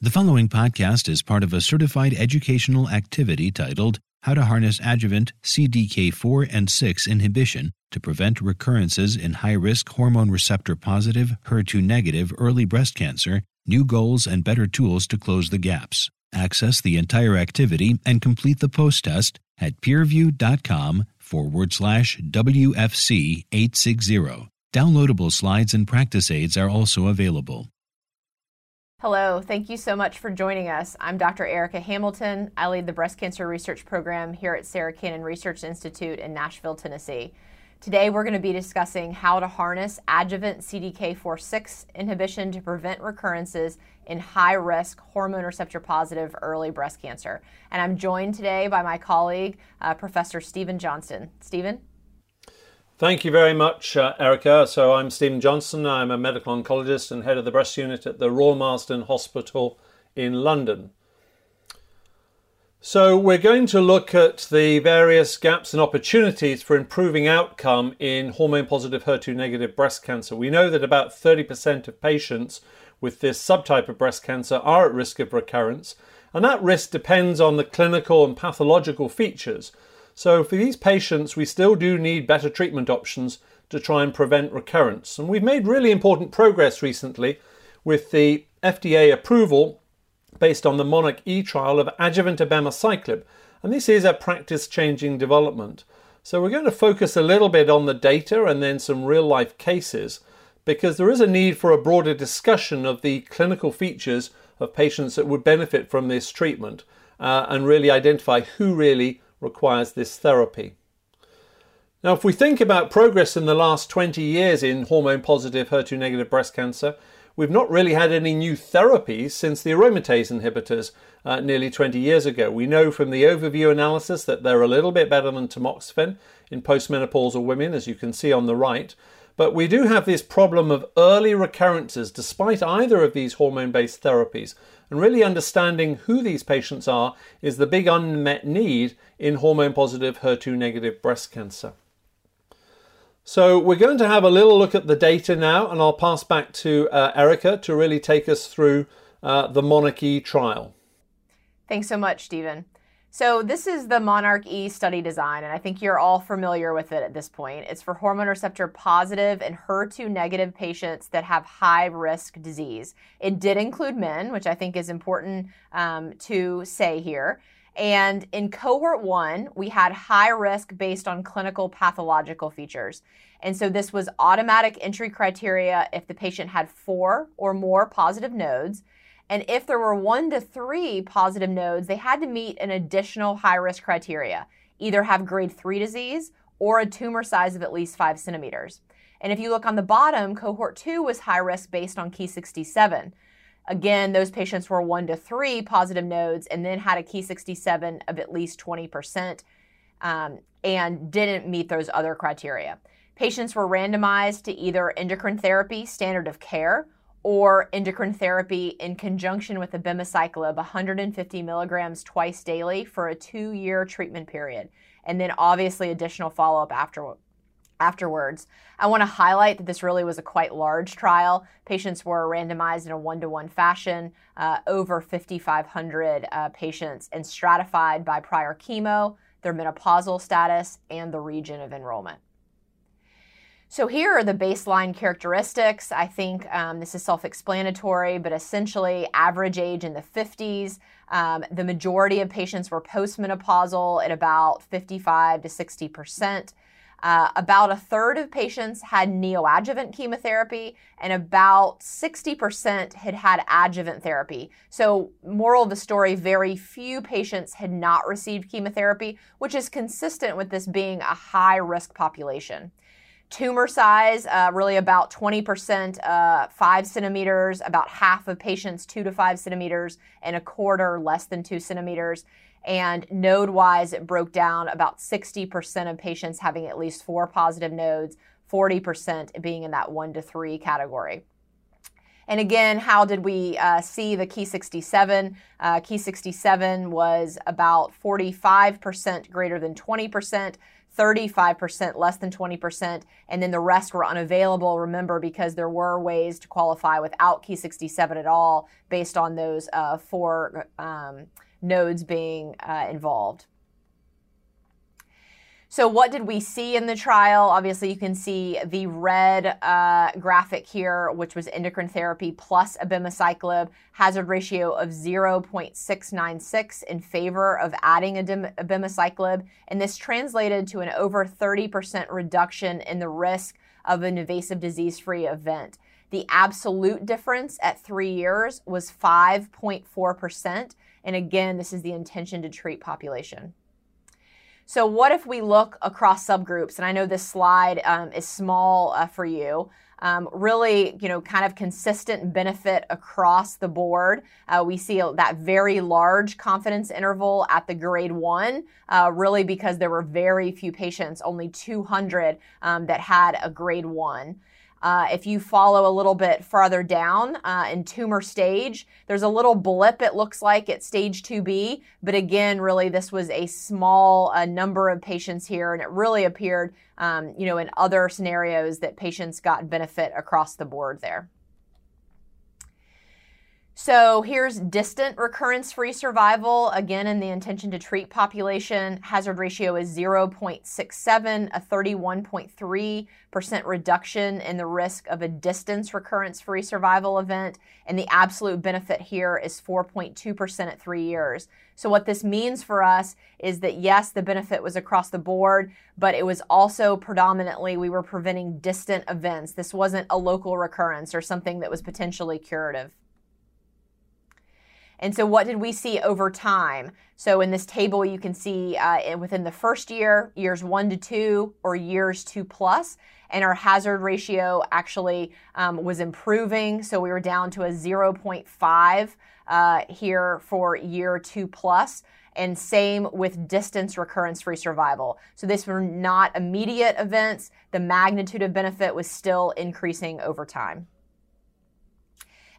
The following podcast is part of a certified educational activity titled How to Harness Adjuvant CDK4 and 6 Inhibition to Prevent Recurrences in High Risk Hormone Receptor Positive, HER2 Negative Early Breast Cancer New Goals and Better Tools to Close the Gaps. Access the entire activity and complete the post test at peerview.com forward slash WFC 860. Downloadable slides and practice aids are also available. Hello, thank you so much for joining us. I'm Dr. Erica Hamilton. I lead the breast cancer research program here at Sarah Cannon Research Institute in Nashville, Tennessee. Today, we're going to be discussing how to harness adjuvant CDK4-6 inhibition to prevent recurrences in high-risk hormone receptor positive early breast cancer. And I'm joined today by my colleague, uh, Professor Stephen Johnston. Stephen? Thank you very much, uh, Erica. So I'm Stephen Johnston. I'm a medical oncologist and head of the breast unit at the Royal Marsden Hospital in London. So we're going to look at the various gaps and opportunities for improving outcome in hormone positive HER2 negative breast cancer. We know that about 30% of patients with this subtype of breast cancer are at risk of recurrence, and that risk depends on the clinical and pathological features. So for these patients, we still do need better treatment options to try and prevent recurrence. And we've made really important progress recently with the FDA approval based on the Monarch E trial of adjuvant abemaciclib, and this is a practice changing development. So we're going to focus a little bit on the data and then some real life cases because there is a need for a broader discussion of the clinical features of patients that would benefit from this treatment uh, and really identify who really requires this therapy. Now, if we think about progress in the last 20 years in hormone positive HER2 negative breast cancer, We've not really had any new therapies since the aromatase inhibitors uh, nearly 20 years ago. We know from the overview analysis that they're a little bit better than tamoxifen in postmenopausal women, as you can see on the right. But we do have this problem of early recurrences despite either of these hormone based therapies. And really understanding who these patients are is the big unmet need in hormone positive HER2 negative breast cancer. So we're going to have a little look at the data now, and I'll pass back to uh, Erica to really take us through uh, the Monarch E trial. Thanks so much, Stephen. So this is the Monarch E study design, and I think you're all familiar with it at this point. It's for hormone receptor positive and HER2 negative patients that have high risk disease. It did include men, which I think is important um, to say here. And in cohort one, we had high risk based on clinical pathological features. And so this was automatic entry criteria if the patient had four or more positive nodes. And if there were one to three positive nodes, they had to meet an additional high risk criteria either have grade three disease or a tumor size of at least five centimeters. And if you look on the bottom, cohort two was high risk based on Ki67. Again, those patients were one to three positive nodes and then had a Ki67 of at least 20% um, and didn't meet those other criteria. Patients were randomized to either endocrine therapy, standard of care, or endocrine therapy in conjunction with abemaciclib, 150 milligrams twice daily for a two year treatment period. And then obviously additional follow up after, afterwards. I want to highlight that this really was a quite large trial. Patients were randomized in a one to one fashion, uh, over 5,500 uh, patients, and stratified by prior chemo, their menopausal status, and the region of enrollment. So here are the baseline characteristics. I think um, this is self-explanatory, but essentially average age in the 50s. Um, the majority of patients were postmenopausal at about 55 to 60 percent. Uh, about a third of patients had neoadjuvant chemotherapy, and about 60% had had adjuvant therapy. So, moral of the story very few patients had not received chemotherapy, which is consistent with this being a high risk population. Tumor size, uh, really about 20%, uh, five centimeters, about half of patients, two to five centimeters, and a quarter less than two centimeters. And node wise, it broke down about 60% of patients having at least four positive nodes, 40% being in that one to three category. And again, how did we uh, see the Ki67? Uh, Ki67 was about 45% greater than 20%, 35%, less than 20%, and then the rest were unavailable, remember, because there were ways to qualify without Ki67 at all based on those uh, four um, nodes being uh, involved. So, what did we see in the trial? Obviously, you can see the red uh, graphic here, which was endocrine therapy plus abemaciclib, hazard ratio of 0.696 in favor of adding abemaciclib. And this translated to an over 30% reduction in the risk of an invasive disease free event. The absolute difference at three years was 5.4%. And again, this is the intention to treat population. So, what if we look across subgroups? And I know this slide um, is small uh, for you. Um, really, you know, kind of consistent benefit across the board. Uh, we see that very large confidence interval at the grade one, uh, really because there were very few patients, only 200 um, that had a grade one. Uh, if you follow a little bit farther down uh, in tumor stage, there's a little blip, it looks like, at stage 2B. But again, really, this was a small uh, number of patients here, and it really appeared, um, you know, in other scenarios that patients got benefit across the board there. So here's distant recurrence free survival. Again, in the intention to treat population, hazard ratio is 0.67, a 31.3% reduction in the risk of a distance recurrence free survival event. And the absolute benefit here is 4.2% at three years. So, what this means for us is that yes, the benefit was across the board, but it was also predominantly we were preventing distant events. This wasn't a local recurrence or something that was potentially curative. And so, what did we see over time? So, in this table, you can see uh, within the first year, years one to two, or years two plus, and our hazard ratio actually um, was improving. So, we were down to a 0.5 uh, here for year two plus and same with distance recurrence free survival. So these were not immediate events. The magnitude of benefit was still increasing over time.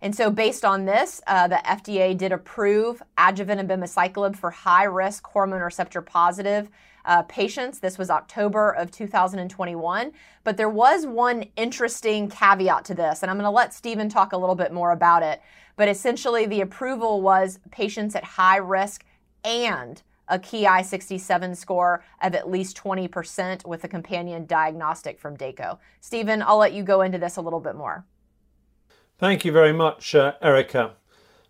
And so, based on this, uh, the FDA did approve adjuvant abemaciclib for high risk hormone receptor positive uh, patients. This was October of 2021. But there was one interesting caveat to this, and I'm going to let Stephen talk a little bit more about it. But essentially, the approval was patients at high risk and a Ki67 score of at least 20% with a companion diagnostic from Dako. Stephen, I'll let you go into this a little bit more. Thank you very much, uh, Erica.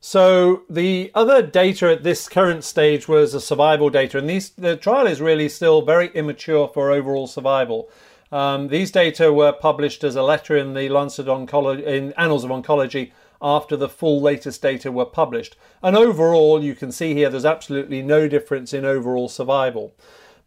So the other data at this current stage was a survival data, and these, the trial is really still very immature for overall survival. Um, these data were published as a letter in the Lancet Oncology in Annals of Oncology after the full latest data were published. And overall, you can see here there's absolutely no difference in overall survival.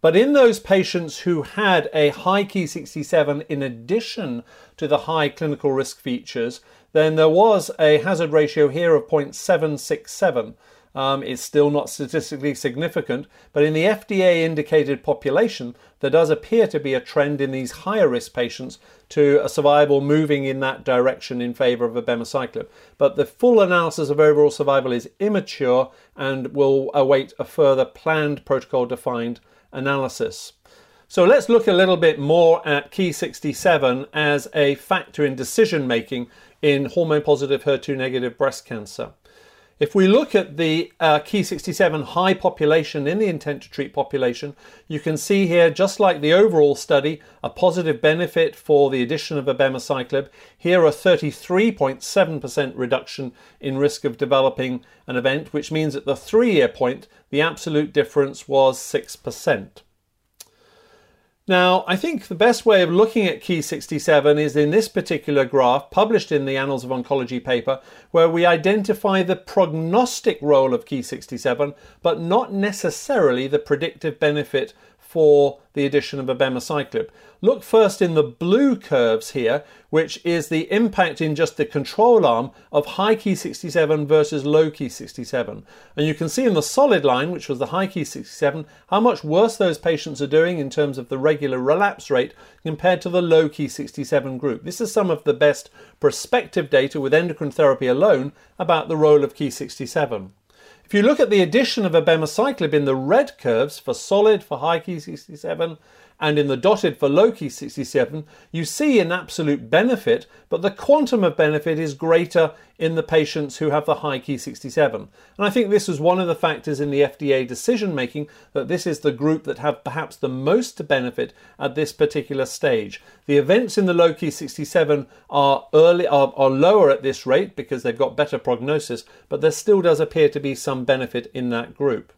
But in those patients who had a high Ki67 in addition to the high clinical risk features, then there was a hazard ratio here of 0.767. Um, it's still not statistically significant, but in the FDA indicated population, there does appear to be a trend in these higher risk patients to a survival moving in that direction in favor of abemaciclib. But the full analysis of overall survival is immature and will await a further planned protocol defined analysis. So let's look a little bit more at Ki67 as a factor in decision making in hormone positive, HER2 negative breast cancer. If we look at the uh, Ki67 high population in the intent to treat population, you can see here, just like the overall study, a positive benefit for the addition of abemaciclib. Here, a 33.7% reduction in risk of developing an event, which means at the three year point, the absolute difference was 6%. Now, I think the best way of looking at Ki67 is in this particular graph published in the Annals of Oncology paper, where we identify the prognostic role of Ki67, but not necessarily the predictive benefit for the addition of abemaciclib. Look first in the blue curves here, which is the impact in just the control arm of high Ki67 versus low Ki67. And you can see in the solid line, which was the high Ki67, how much worse those patients are doing in terms of the regular relapse rate compared to the low Ki67 group. This is some of the best prospective data with endocrine therapy alone about the role of Ki67. If you look at the addition of abemaciclib in the red curves for solid, for high Ki67, and in the dotted for low Ki67, you see an absolute benefit, but the quantum of benefit is greater in the patients who have the high Ki67. And I think this was one of the factors in the FDA decision making that this is the group that have perhaps the most to benefit at this particular stage. The events in the low Ki67 are early are, are lower at this rate because they've got better prognosis, but there still does appear to be some benefit in that group.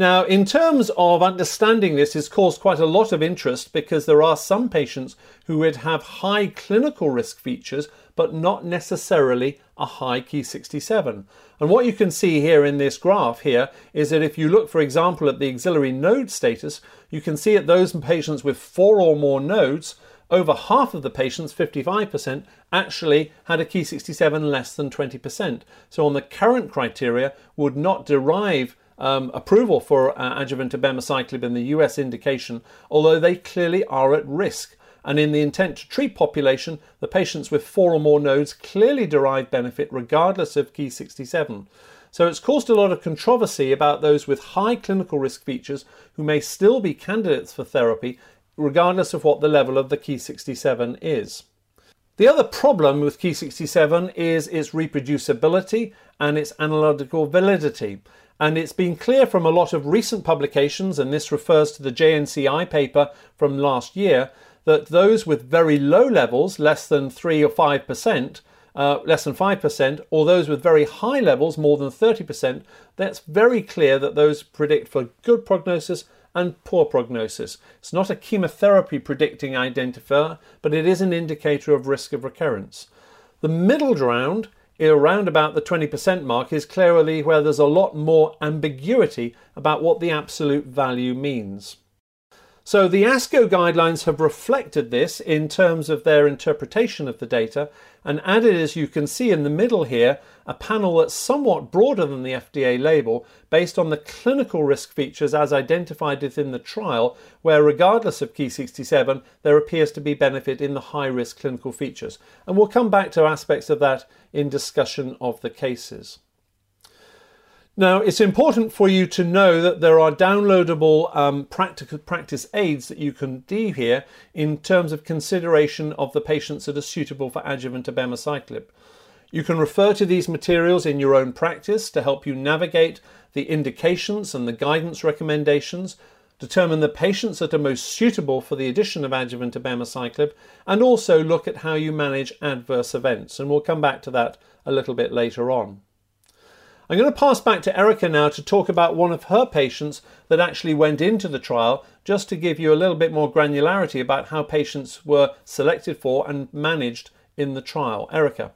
Now, in terms of understanding this, has caused quite a lot of interest because there are some patients who would have high clinical risk features, but not necessarily a high Ki67. And what you can see here in this graph here is that if you look, for example, at the axillary node status, you can see at those patients with four or more nodes, over half of the patients, 55%, actually had a Ki67 less than 20%. So on the current criteria, would not derive um, approval for uh, adjuvant abemaciclib in the US indication, although they clearly are at risk. And in the intent to treat population, the patients with four or more nodes clearly derive benefit regardless of Ki67. So it's caused a lot of controversy about those with high clinical risk features who may still be candidates for therapy regardless of what the level of the Ki67 is. The other problem with Ki67 is its reproducibility and its analytical validity. And it's been clear from a lot of recent publications, and this refers to the JNCI paper from last year, that those with very low levels, less than 3 or 5%, uh, less than 5%, or those with very high levels, more than 30%, that's very clear that those predict for good prognosis and poor prognosis. It's not a chemotherapy predicting identifier, but it is an indicator of risk of recurrence. The middle ground around about the 20% mark is clearly where there's a lot more ambiguity about what the absolute value means. So the ASCO guidelines have reflected this in terms of their interpretation of the data and added, as you can see in the middle here, a panel that's somewhat broader than the FDA label based on the clinical risk features as identified within the trial, where regardless of Ki67, there appears to be benefit in the high risk clinical features. And we'll come back to aspects of that in discussion of the cases. Now, it's important for you to know that there are downloadable um, practice aids that you can do here in terms of consideration of the patients that are suitable for adjuvant abemaciclib. You can refer to these materials in your own practice to help you navigate the indications and the guidance recommendations, determine the patients that are most suitable for the addition of adjuvant abemaciclib, and also look at how you manage adverse events. And we'll come back to that a little bit later on. I'm going to pass back to Erica now to talk about one of her patients that actually went into the trial, just to give you a little bit more granularity about how patients were selected for and managed in the trial. Erica.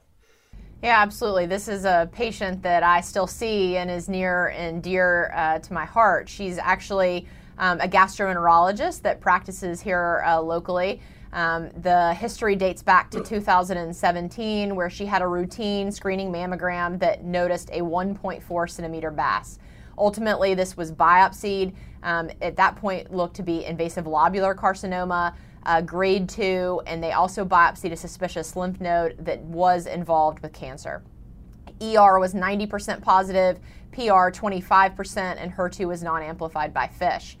Yeah, absolutely. This is a patient that I still see and is near and dear uh, to my heart. She's actually um, a gastroenterologist that practices here uh, locally. Um, the history dates back to 2017, where she had a routine screening mammogram that noticed a 1.4 centimeter mass. Ultimately, this was biopsied. Um, at that point, looked to be invasive lobular carcinoma, uh, grade two, and they also biopsied a suspicious lymph node that was involved with cancer. ER was 90% positive, PR 25%, and HER2 was non amplified by FISH.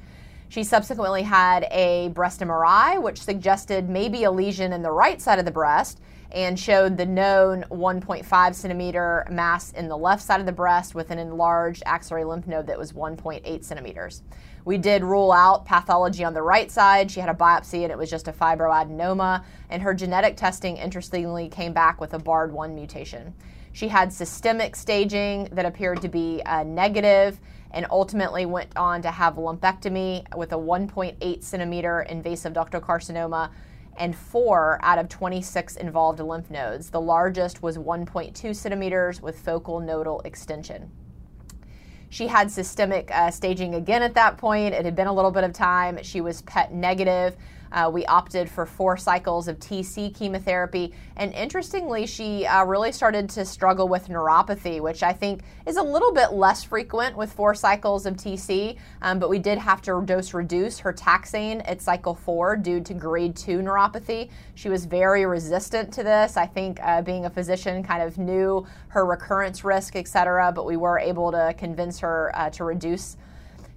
She subsequently had a breast MRI, which suggested maybe a lesion in the right side of the breast and showed the known 1.5 centimeter mass in the left side of the breast with an enlarged axillary lymph node that was 1.8 centimeters. We did rule out pathology on the right side. She had a biopsy and it was just a fibroadenoma, and her genetic testing interestingly came back with a BARD1 mutation. She had systemic staging that appeared to be uh, negative and ultimately went on to have lumpectomy with a 1.8 centimeter invasive ductal carcinoma and four out of 26 involved lymph nodes. The largest was 1.2 centimeters with focal nodal extension. She had systemic uh, staging again at that point. It had been a little bit of time. She was PET negative. Uh, we opted for four cycles of TC chemotherapy. And interestingly, she uh, really started to struggle with neuropathy, which I think is a little bit less frequent with four cycles of TC. Um, but we did have to dose reduce her taxane at cycle four due to grade two neuropathy. She was very resistant to this. I think uh, being a physician kind of knew her recurrence risk, et cetera, but we were able to convince her uh, to reduce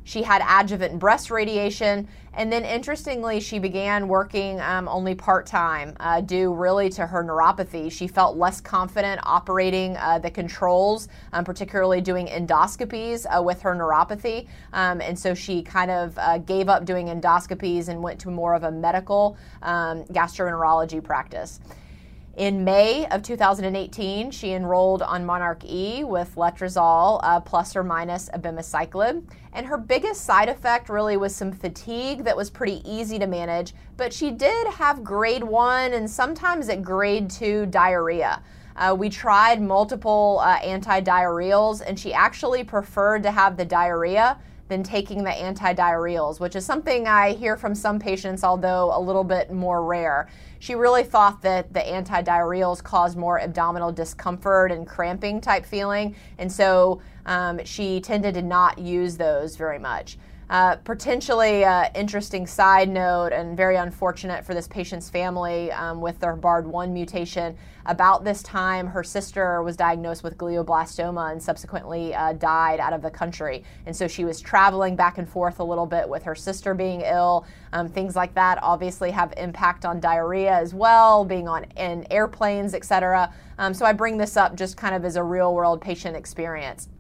She had adjuvant breast radiation. And then, interestingly, she began working um, only part time, uh, due really to her neuropathy. She felt less confident operating uh, the controls, um, particularly doing endoscopies uh, with her neuropathy. Um, and so she kind of uh, gave up doing endoscopies and went to more of a medical um, gastroenterology practice. In May of 2018, she enrolled on Monarch E with letrozole uh, plus or minus abemaciclib. And her biggest side effect really was some fatigue that was pretty easy to manage, but she did have grade one and sometimes at grade two diarrhea. Uh, we tried multiple uh, antidiarrheals, and she actually preferred to have the diarrhea than taking the antidiarrheals, which is something I hear from some patients, although a little bit more rare. She really thought that the antidiarrheals caused more abdominal discomfort and cramping type feeling, and so um, she tended to not use those very much. Uh, potentially uh, interesting side note and very unfortunate for this patient's family um, with their BARD1 mutation. About this time, her sister was diagnosed with glioblastoma and subsequently uh, died out of the country. And so she was traveling back and forth a little bit with her sister being ill. Um, things like that obviously have impact on diarrhea as well, being on in airplanes, etc. Um, so I bring this up just kind of as a real world patient experience.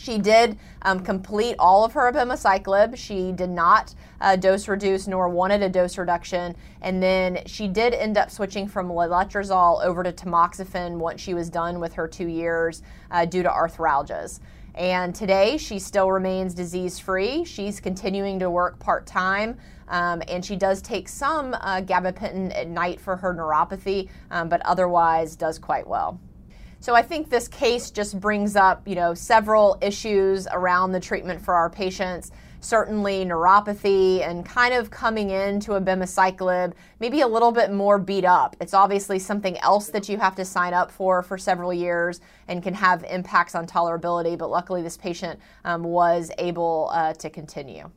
She did um, complete all of her abemaciclib. She did not uh, dose reduce nor wanted a dose reduction. And then she did end up switching from letrozole over to tamoxifen once she was done with her two years uh, due to arthralgias. And today she still remains disease free. She's continuing to work part time. Um, and she does take some uh, gabapentin at night for her neuropathy, um, but otherwise does quite well. So I think this case just brings up, you know, several issues around the treatment for our patients. Certainly neuropathy and kind of coming into a abemaciclib, maybe a little bit more beat up. It's obviously something else that you have to sign up for for several years and can have impacts on tolerability. But luckily, this patient um, was able uh, to continue.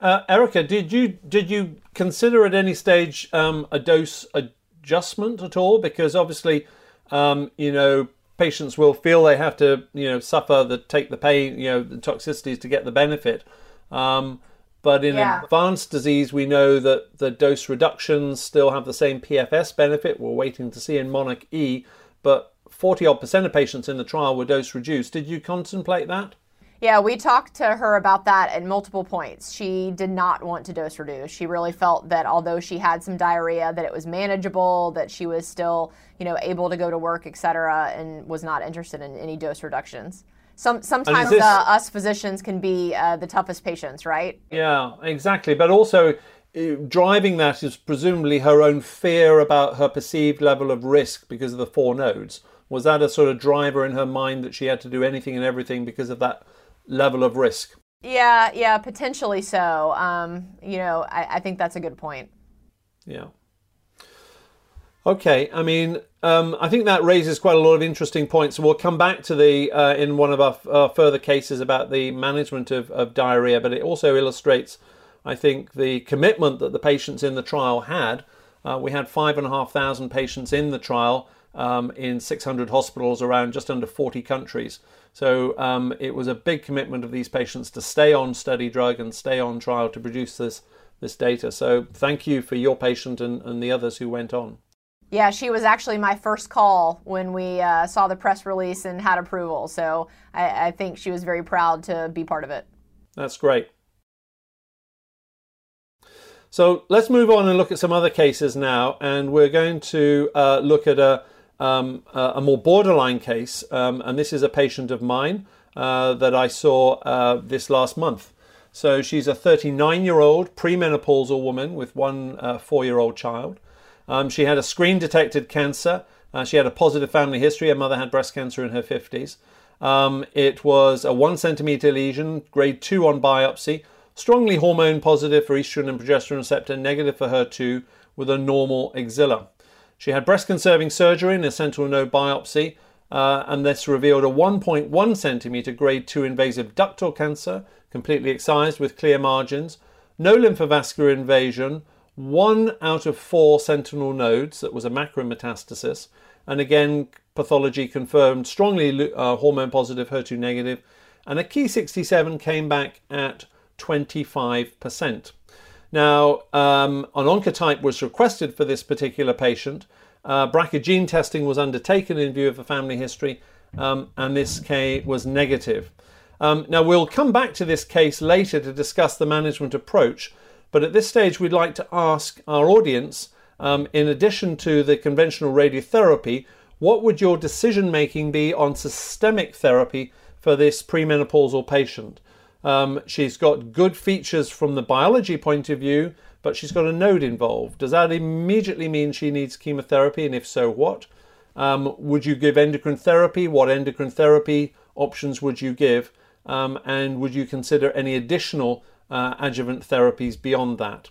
Uh, Erica, did you did you consider at any stage um, a dose adjustment at all? Because obviously um, you know, patients will feel they have to, you know, suffer the take the pain, you know, the toxicities to get the benefit. Um, but in yeah. advanced disease, we know that the dose reductions still have the same PFS benefit. We're waiting to see in Monarch E, but 40 odd percent of patients in the trial were dose reduced. Did you contemplate that? Yeah, we talked to her about that at multiple points. She did not want to dose reduce. She really felt that although she had some diarrhea, that it was manageable, that she was still, you know, able to go to work, et cetera, and was not interested in any dose reductions. Some, sometimes this, uh, us physicians can be uh, the toughest patients, right? Yeah, exactly. But also, uh, driving that is presumably her own fear about her perceived level of risk because of the four nodes. Was that a sort of driver in her mind that she had to do anything and everything because of that level of risk. Yeah, yeah, potentially so. Um, you know, I, I, think that's a good point. Yeah. Okay, I mean, um, I think that raises quite a lot of interesting points. We'll come back to the uh, in one of our uh, further cases about the management of, of diarrhea, but it also illustrates, I think, the commitment that the patients in the trial had. Uh, we had five and a half thousand patients in the trial um, in 600 hospitals around just under 40 countries. So um, it was a big commitment of these patients to stay on study drug and stay on trial to produce this this data. So thank you for your patient and, and the others who went on. Yeah, she was actually my first call when we uh, saw the press release and had approval. So I, I think she was very proud to be part of it. That's great. So let's move on and look at some other cases now, and we're going to uh, look at a um, a more borderline case, um, and this is a patient of mine uh, that I saw uh, this last month. So she's a 39 year old premenopausal woman with one uh, four year old child. Um, she had a screen detected cancer. Uh, she had a positive family history. Her mother had breast cancer in her 50s. Um, it was a one centimeter lesion, grade two on biopsy, strongly hormone positive for estrogen and progesterone receptor, negative for HER2, with a normal axilla. She had breast conserving surgery and a sentinel node biopsy, uh, and this revealed a 1.1 centimeter grade 2 invasive ductal cancer, completely excised with clear margins, no lymphovascular invasion, one out of four sentinel nodes that was a macrometastasis, and again, pathology confirmed strongly uh, hormone positive, HER2 negative, and a Ki67 came back at 25%. Now, um, an oncotype was requested for this particular patient. Uh, BRCA gene testing was undertaken in view of the family history, um, and this K was negative. Um, now, we'll come back to this case later to discuss the management approach, but at this stage, we'd like to ask our audience, um, in addition to the conventional radiotherapy, what would your decision making be on systemic therapy for this premenopausal patient? Um, she's got good features from the biology point of view, but she's got a node involved. Does that immediately mean she needs chemotherapy? And if so, what? Um, would you give endocrine therapy? What endocrine therapy options would you give? Um, and would you consider any additional uh, adjuvant therapies beyond that?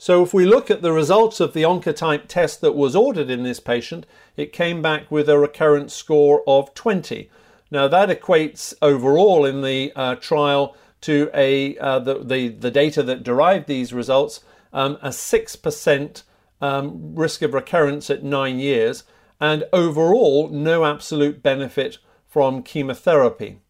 So, if we look at the results of the Oncotype test that was ordered in this patient, it came back with a recurrence score of 20. Now, that equates overall in the uh, trial to a uh, the, the, the data that derived these results um, a 6% um, risk of recurrence at nine years, and overall, no absolute benefit from chemotherapy.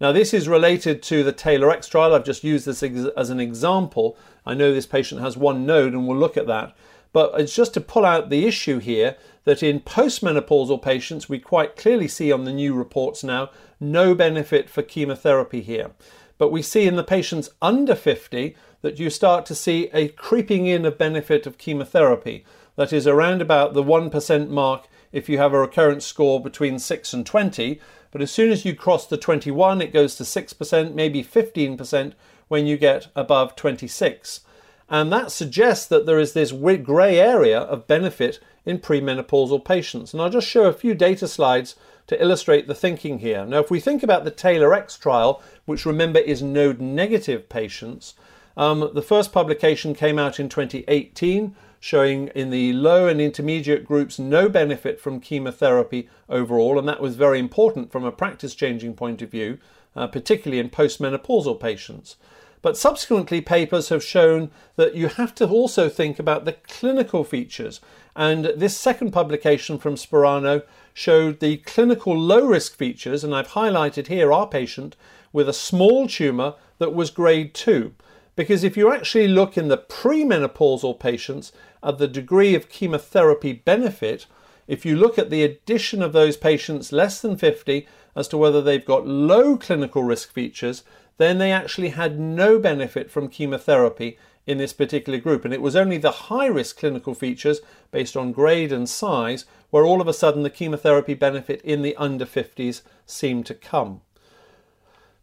Now, this is related to the TAILORx trial. I've just used this as an example. I know this patient has one node, and we'll look at that. But it's just to pull out the issue here that in postmenopausal patients, we quite clearly see on the new reports now no benefit for chemotherapy here. But we see in the patients under 50 that you start to see a creeping in of benefit of chemotherapy. That is around about the 1% mark if you have a recurrence score between 6 and 20. But as soon as you cross the 21, it goes to 6%, maybe 15% when you get above 26. And that suggests that there is this grey area of benefit in premenopausal patients. And I'll just show a few data slides to illustrate the thinking here. Now, if we think about the TAILORx trial, which remember is node negative patients, um, the first publication came out in 2018 showing in the low and intermediate groups no benefit from chemotherapy overall, and that was very important from a practice changing point of view, uh, particularly in postmenopausal patients. But subsequently, papers have shown that you have to also think about the clinical features. And this second publication from Sparano showed the clinical low risk features, and I've highlighted here our patient with a small tumour that was grade 2. Because if you actually look in the premenopausal patients at the degree of chemotherapy benefit, if you look at the addition of those patients less than 50 as to whether they've got low clinical risk features, then they actually had no benefit from chemotherapy in this particular group. And it was only the high risk clinical features based on grade and size where all of a sudden the chemotherapy benefit in the under 50s seemed to come.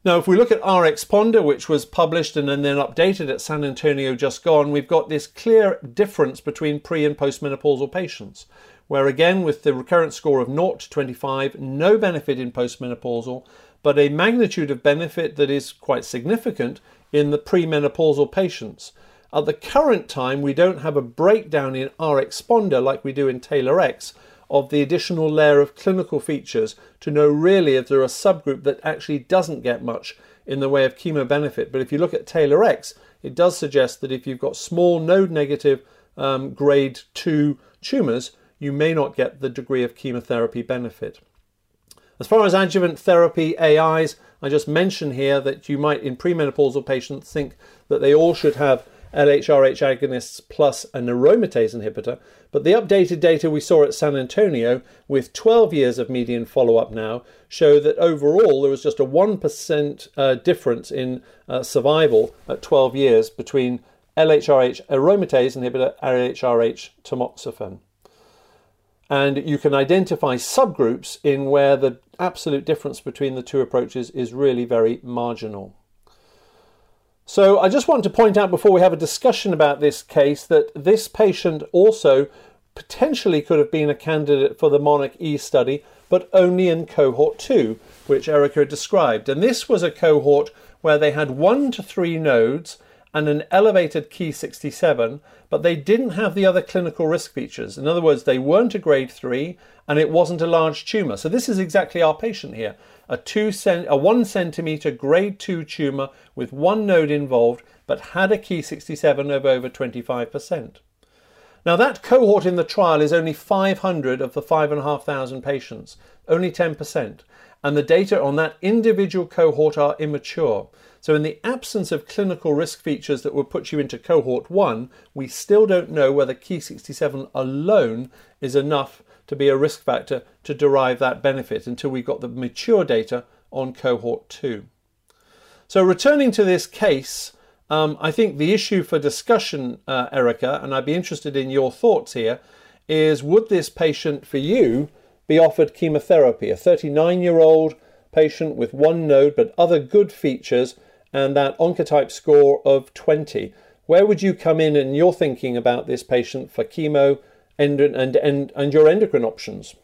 Now, if we look at RxPonder, which was published and then updated at San Antonio just gone, we've got this clear difference between pre and postmenopausal patients, where again, with the recurrence score of 0 to 25, no benefit in postmenopausal, but a magnitude of benefit that is quite significant in the premenopausal patients. At the current time, we don't have a breakdown in RxPonder like we do in TAILORx of the additional layer of clinical features to know really if there are a subgroup that actually doesn't get much in the way of chemo benefit. But if you look at TAILORx, it does suggest that if you've got small node negative um, grade 2 tumours, you may not get the degree of chemotherapy benefit. As far as adjuvant therapy AIs, I just mention here that you might, in premenopausal patients, think that they all should have LHRH agonists plus an aromatase inhibitor, but the updated data we saw at San Antonio, with 12 years of median follow up now, show that overall there was just a 1% uh, difference in uh, survival at 12 years between LHRH aromatase inhibitor, LHRH tamoxifen. And you can identify subgroups in where the absolute difference between the two approaches is really very marginal. So I just want to point out before we have a discussion about this case that this patient also potentially could have been a candidate for the Monarch E study, but only in cohort 2, which Erica described. And this was a cohort where they had one to three nodes and an elevated Ki67, but they didn't have the other clinical risk features. In other words, they weren't a grade 3 and it wasn't a large tumour. So this is exactly our patient here. A, two cent- a 1 centimetre grade 2 tumour with one node involved, but had a Ki67 of over 25%. Now, that cohort in the trial is only 500 of the 5,500 patients, only 10%. And the data on that individual cohort are immature. So, in the absence of clinical risk features that would put you into cohort one, we still don't know whether Ki67 alone is enough to be a risk factor to derive that benefit until we've got the mature data on cohort two. So, returning to this case, um, I think the issue for discussion, uh, Erica, and I'd be interested in your thoughts here, is would this patient for you be offered chemotherapy? A 39 year old patient with one node but other good features and that oncotype score of 20. Where would you come in in your thinking about this patient for chemo and, and, and, and your endocrine options?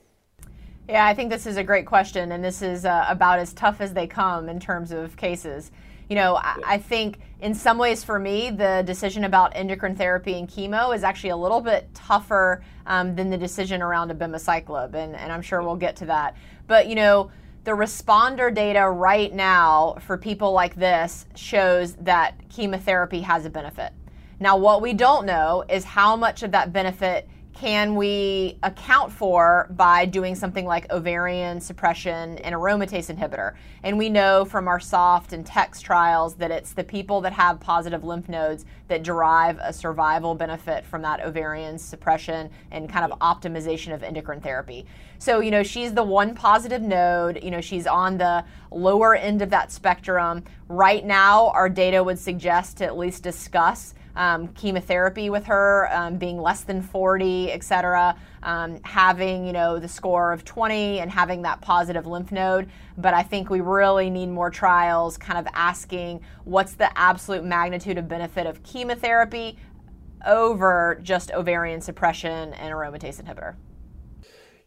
Yeah, I think this is a great question, and this is uh, about as tough as they come in terms of cases. You know, I, I, think in some ways for me, the decision about endocrine therapy and chemo is actually a little bit tougher um, than the decision around abemaciclib, and, and I'm sure we'll get to that. But, you know, the RxPonder data right now for people like this shows that chemotherapy has a benefit. Now, what we don't know is how much of that benefit can we account for by doing something like ovarian suppression and aromatase inhibitor? And we know from our SOFT and TEXT trials that it's the people that have positive lymph nodes that derive a survival benefit from that ovarian suppression and kind of optimization of endocrine therapy. So, you know, she's the one positive node, you know, she's on the lower end of that spectrum. Right now, our data would suggest to at least discuss um, chemotherapy with her, um, being less than 40, et cetera, um, having, you know, the score of 20 and having that positive lymph node. But I think we really need more trials kind of asking what's the absolute magnitude of benefit of chemotherapy over just ovarian suppression and aromatase inhibitor.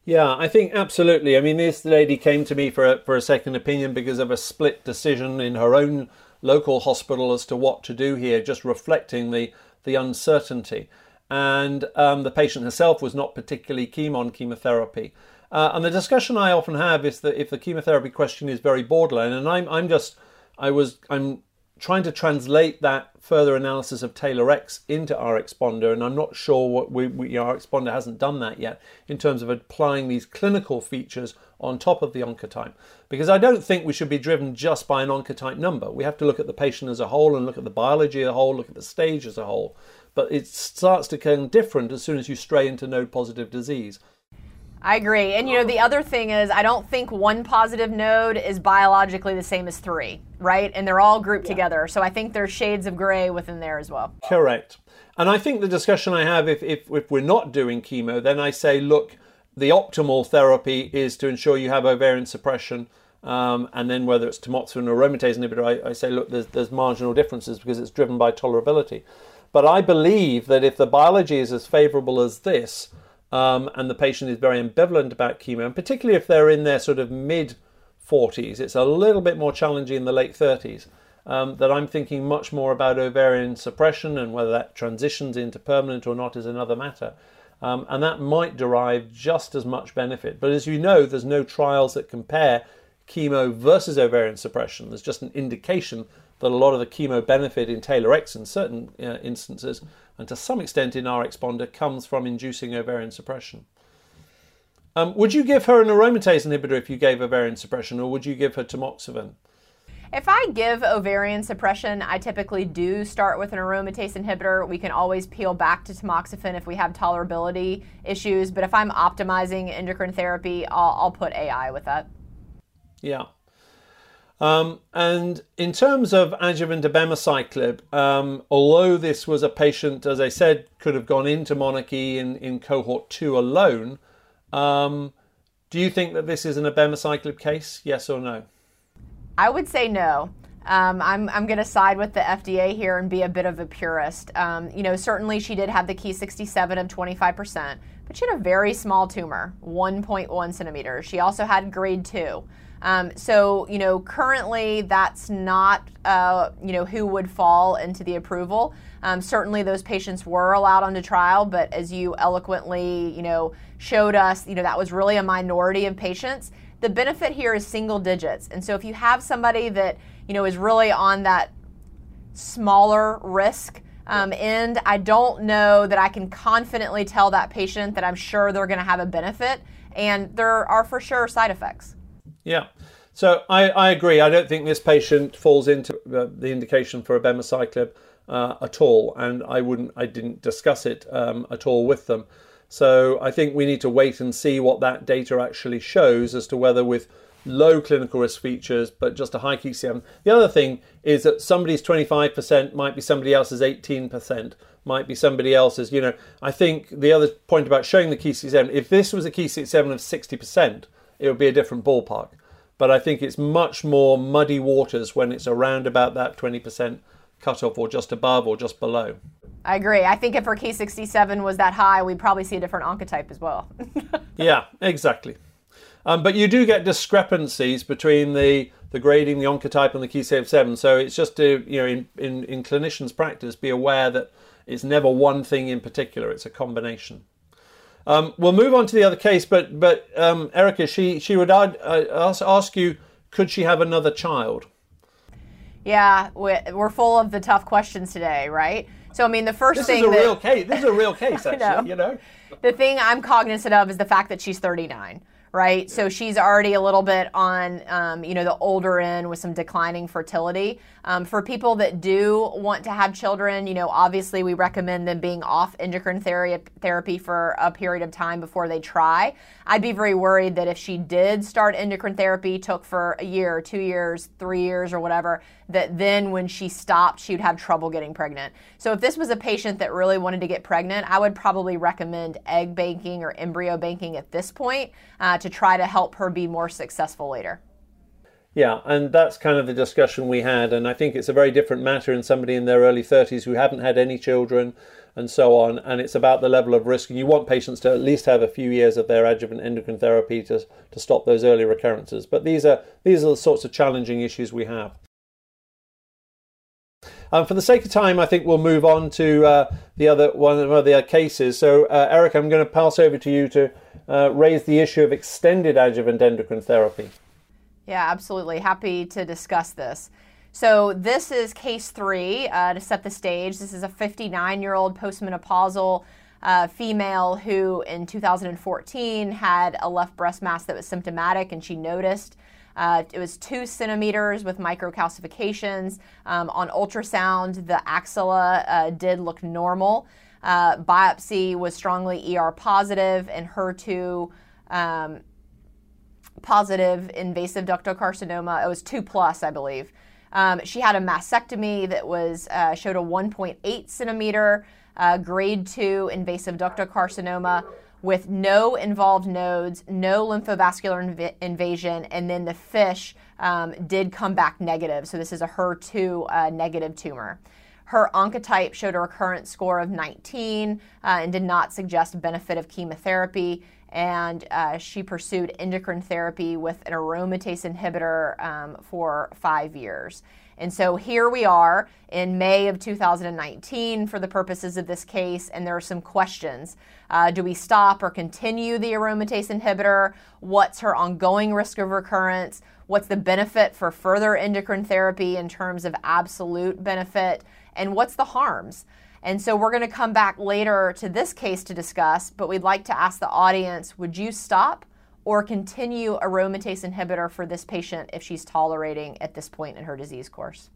Yeah, I think absolutely. I mean, this lady came to me for a, for a second opinion because of a split decision in her own local hospital as to what to do here, just reflecting the, the uncertainty. And um, the patient herself was not particularly keen on chemotherapy. Uh, and the discussion I often have is that if the chemotherapy question is very borderline, and I'm, I'm just, I was, I'm trying to translate that further analysis of TAILORx into RxPonder, and I'm not sure what we, we RxPonder hasn't done that yet in terms of applying these clinical features on top of the oncotype. Because I don't think we should be driven just by an oncotype number. We have to look at the patient as a whole and look at the biology as a whole, look at the stage as a whole. But it starts to become different as soon as you stray into node positive disease. I agree. And you know, the other thing is, I don't think one positive node is biologically the same as three, right? And they're all grouped yeah. together. So I think there's shades of gray within there as well. Correct. And I think the discussion I have, if, if, if we're not doing chemo, then I say, look, the optimal therapy is to ensure you have ovarian suppression. Um, and then whether it's tamoxifen or aromatase inhibitor, I, I say, look, there's, there's marginal differences because it's driven by tolerability. But I believe that if the biology is as favorable as this, um, and the patient is very ambivalent about chemo, and particularly if they're in their sort of mid 40s, it's a little bit more challenging in the late 30s. Um, that I'm thinking much more about ovarian suppression and whether that transitions into permanent or not is another matter. Um, and that might derive just as much benefit. But as you know, there's no trials that compare chemo versus ovarian suppression. There's just an indication that a lot of the chemo benefit in TAILORx in certain uh, instances and to some extent in RxPonder comes from inducing ovarian suppression. Um, would you give her an aromatase inhibitor if you gave ovarian suppression, or would you give her tamoxifen? If I give ovarian suppression, I typically do start with an aromatase inhibitor. We can always peel back to tamoxifen if we have tolerability issues, but if I'm optimizing endocrine therapy, I'll, I'll put AI with that. Yeah. Um, and in terms of adjuvant abemaciclib, um, although this was a patient, as I said, could have gone into monarchy in, in cohort two alone, um, do you think that this is an abemaciclib case? Yes or no? I would say no. Um, I'm, I'm going to side with the FDA here and be a bit of a purist. Um, you know, certainly she did have the Ki67 of 25%, but she had a very small tumor, 1.1 centimeters. She also had grade 2. Um, so, you know, currently that's not, uh, you know, who would fall into the approval. Um, certainly those patients were allowed onto trial, but as you eloquently, you know, showed us, you know, that was really a minority of patients. The benefit here is single digits. And so if you have somebody that, you know, is really on that smaller risk, Um, and I don't know that I can confidently tell that patient that I'm sure they're going to have a benefit, and there are for sure side effects. Yeah. So I, I agree. I don't think this patient falls into the indication for abemaciclib uh, at all, and I wouldn't. I didn't discuss it um, at all with them. So I think we need to wait and see what that data actually shows as to whether with low clinical risk features, but just a high Ki67. The other thing is that somebody's 25% might be somebody else's 18%, might be somebody else's. You know, I think the other point about showing the Ki67, if this was a Ki67 of 60%, it would be a different ballpark. But I think it's much more muddy waters when it's around about that 20% cutoff or just above or just below. I agree. I think if our Ki67 was that high, we'd probably see a different oncotype as well. yeah, exactly. Um, but you do get discrepancies between the, the grading, the oncotype, and the Ki67. So it's just to, you know, in, in, in clinicians' practice, be aware that it's never one thing in particular, it's a combination. Um, we'll move on to the other case, but but um, Erica, she she would ask, ask you, could she have another child? Yeah, we're full of the tough questions today, right? So I mean, the first this thing is a that, real case. This is a real case, actually. know. You know, the thing I'm cognizant of is the fact that she's 39 right? So she's already a little bit on, um, you know, the older end with some declining fertility. Um, for people that do want to have children, you know, obviously we recommend them being off endocrine therapy for a period of time before they try. I'd be very worried that if she did start endocrine therapy, took for a year, two years, three years, or whatever, that then when she stopped, she would have trouble getting pregnant. So if this was a patient that really wanted to get pregnant, I would probably recommend egg banking or embryo banking at this point uh, to try to help her be more successful later. Yeah, and that's kind of the discussion we had. And I think it's a very different matter in somebody in their early 30s who haven't had any children and so on. And it's about the level of risk. And you want patients to at least have a few years of their adjuvant endocrine therapy to, to stop those early recurrences. But these are, these are the sorts of challenging issues we have. Um, for the sake of time, I think we'll move on to uh, the other one of the cases. So, uh, Eric, I'm going to pass over to you to uh, raise the issue of extended adjuvant endocrine therapy. Yeah, absolutely. Happy to discuss this. So, this is case three uh, to set the stage. This is a 59 year old postmenopausal uh, female who in 2014 had a left breast mass that was symptomatic and she noticed. Uh, it was two centimeters with microcalcifications. Um, on ultrasound, the axilla uh, did look normal. Uh, biopsy was strongly ER positive and HER2 um, positive invasive ductal carcinoma. It was two plus, I believe. Um, she had a mastectomy that was uh, showed a 1.8 centimeter uh, grade two invasive ductal carcinoma with no involved nodes, no lymphovascular inv- invasion, and then the FISH um, did come back negative. So this is a HER2 uh, negative tumor. Her oncotype showed a recurrence score of 19 uh, and did not suggest benefit of chemotherapy and uh, she pursued endocrine therapy with an aromatase inhibitor um, for five years. And so here we are in May of 2019 for the purposes of this case, and there are some questions. Uh, do we stop or continue the aromatase inhibitor? What's her ongoing risk of recurrence? What's the benefit for further endocrine therapy in terms of absolute benefit? And what's the harms? And so we're going to come back later to this case to discuss, but we'd like to ask the audience would you stop or continue aromatase inhibitor for this patient if she's tolerating at this point in her disease course?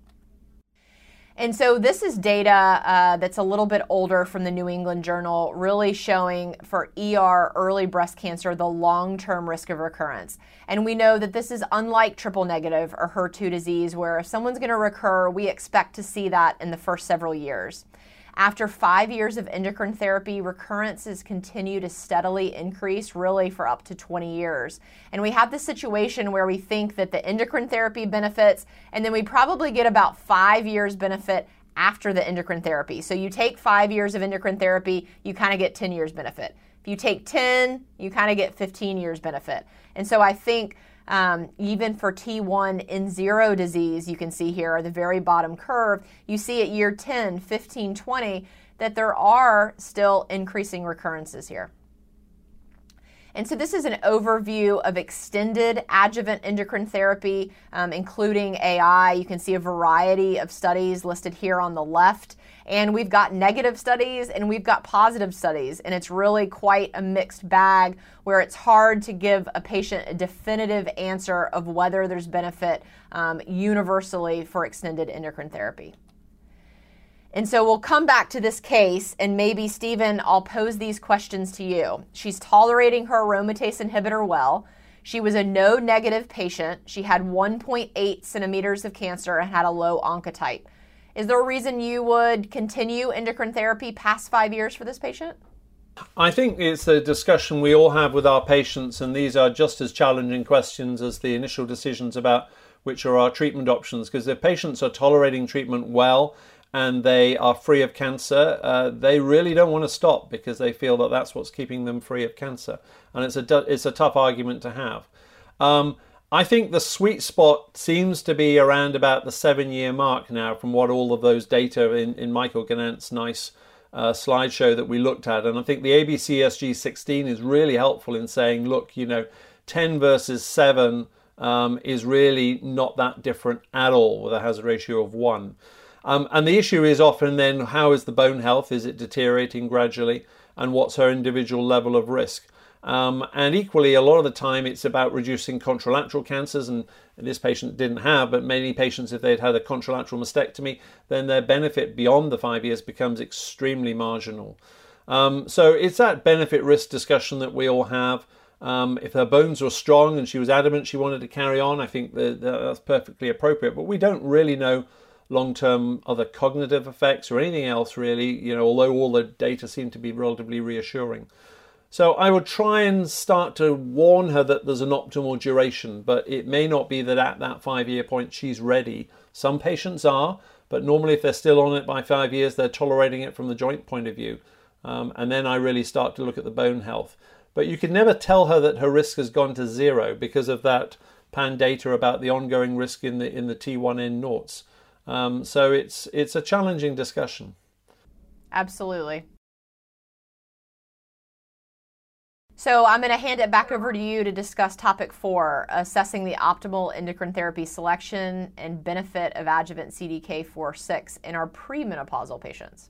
And so this is data uh, that's a little bit older from the New England Journal, really showing for ER early breast cancer the long term risk of recurrence. And we know that this is unlike triple negative or HER2 disease, where if someone's going to recur, we expect to see that in the first several years. After five years of endocrine therapy, recurrences continue to steadily increase, really for up to 20 years. And we have this situation where we think that the endocrine therapy benefits, and then we probably get about five years benefit after the endocrine therapy. So you take five years of endocrine therapy, you kind of get 10 years benefit. If you take 10, you kind of get 15 years benefit. And so I think um, even for T1 N zero disease, you can see here the very bottom curve, you see at year 10, 15, 20 that there are still increasing recurrences here. And so, this is an overview of extended adjuvant endocrine therapy, um, including AI. You can see a variety of studies listed here on the left. And we've got negative studies and we've got positive studies. And it's really quite a mixed bag where it's hard to give a patient a definitive answer of whether there's benefit um, universally for extended endocrine therapy. And so we'll come back to this case, and maybe, Stephen, I'll pose these questions to you. She's tolerating her aromatase inhibitor well. She was a node negative patient. She had 1.8 centimeters of cancer and had a low oncotype. Is there a reason you would continue endocrine therapy past five years for this patient? I think it's a discussion we all have with our patients, and these are just as challenging questions as the initial decisions about which are our treatment options. Because if patients are tolerating treatment well and they are free of cancer, uh, they really don't want to stop because they feel that that's what's keeping them free of cancer, and it's a it's a tough argument to have. Um, I think the sweet spot seems to be around about the seven year mark now, from what all of those data in, in Michael Gnant's nice uh, slideshow that we looked at, and I think the ABCSG 16 is really helpful in saying, look, you know, 10 versus 7 um, is really not that different at all with a hazard ratio of 1. Um, and the issue is often then how is the bone health? Is it deteriorating gradually? And what's her individual level of risk? Um, and equally, a lot of the time, it's about reducing contralateral cancers. And this patient didn't have, but many patients, if they'd had a contralateral mastectomy, then their benefit beyond the five years becomes extremely marginal. Um, so it's that benefit risk discussion that we all have. Um, if her bones were strong and she was adamant she wanted to carry on, I think that, that's perfectly appropriate. But we don't really know long-term other cognitive effects or anything else really you know although all the data seem to be relatively reassuring so i would try and start to warn her that there's an optimal duration but it may not be that at that five year point she's ready some patients are but normally if they're still on it by five years they're tolerating it from the joint point of view um, and then i really start to look at the bone health but you can never tell her that her risk has gone to zero because of that pan data about the ongoing risk in the in the t1n noughts um, so it's it's a challenging discussion. Absolutely. So I'm going to hand it back over to you to discuss topic four, assessing the optimal endocrine therapy selection and benefit of adjuvant CDK4/6 in our premenopausal patients.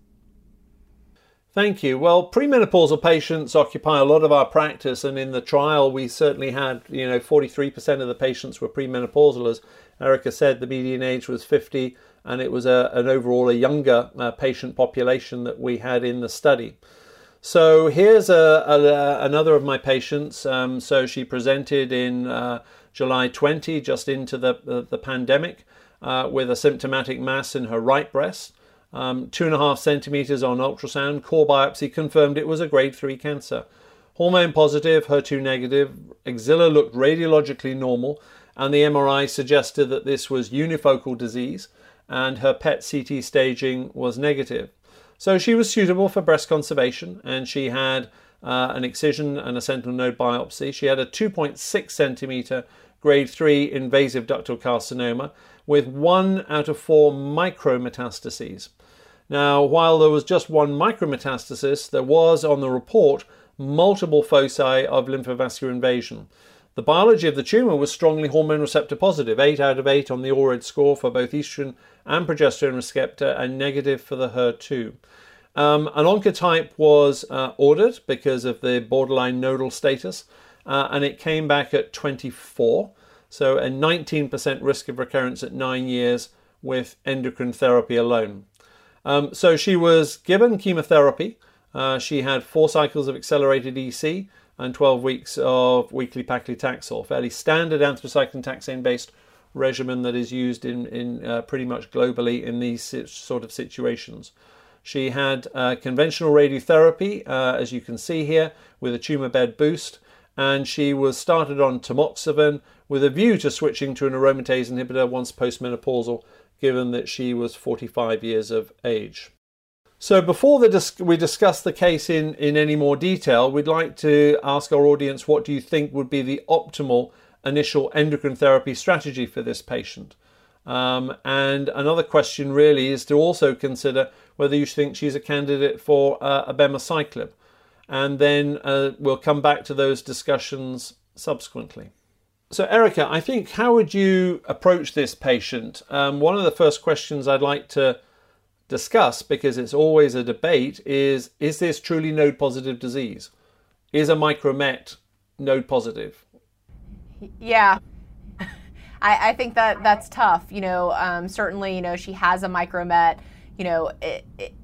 Thank you. Well, premenopausal patients occupy a lot of our practice, and in the trial, we certainly had, you know, 43% of the patients were premenopausal, as Erica said the median age was 50, and it was a, an overall a younger uh, patient population that we had in the study. So here's a, a, another of my patients. Um, so she presented in uh, July 20, just into the, the, the pandemic, uh, with a symptomatic mass in her right breast. Um, two and a half centimeters on ultrasound. Core biopsy confirmed it was a grade 3 cancer. Hormone positive, HER2 negative. Axilla looked radiologically normal and the MRI suggested that this was unifocal disease, and her PET CT staging was negative. So she was suitable for breast conservation, and she had uh, an excision and a sentinel node biopsy. She had a 2.6 centimeter grade 3 invasive ductal carcinoma with one out of four micrometastases. Now, while there was just one micrometastasis, there was on the report multiple foci of lymphovascular invasion. The biology of the tumour was strongly hormone receptor positive, 8 out of 8 on the Allred score for both estrogen and progesterone receptor, and negative for the HER2. Um, an oncotype was uh, ordered because of the borderline nodal status, uh, and it came back at 24, so a 19% risk of recurrence at nine years with endocrine therapy alone. Um, so she was given chemotherapy. Uh, she had four cycles of accelerated EC and 12 weeks of weekly paclitaxel, fairly standard anthracycline taxane based regimen that is used in, in uh, pretty much globally in these sort of situations. She had uh, conventional radiotherapy, uh, as you can see here, with a tumor bed boost, and she was started on tamoxifen with a view to switching to an aromatase inhibitor once postmenopausal, given that she was 45 years of age. So before dis- we discuss the case in, in any more detail, we'd like to ask our audience what do you think would be the optimal initial endocrine therapy strategy for this patient? Um, and another question really is to also consider whether you think she's a candidate for uh, abemaciclib. and then uh, we'll come back to those discussions subsequently. So, Erica, I think how would you approach this patient? Um, one of the first questions I'd like to discuss, because it's always a debate, is is this truly node positive disease? Is a micromet node positive? Yeah. I, I think that that's tough. You know, um, certainly, you know, she has a micromet. You know, it, it,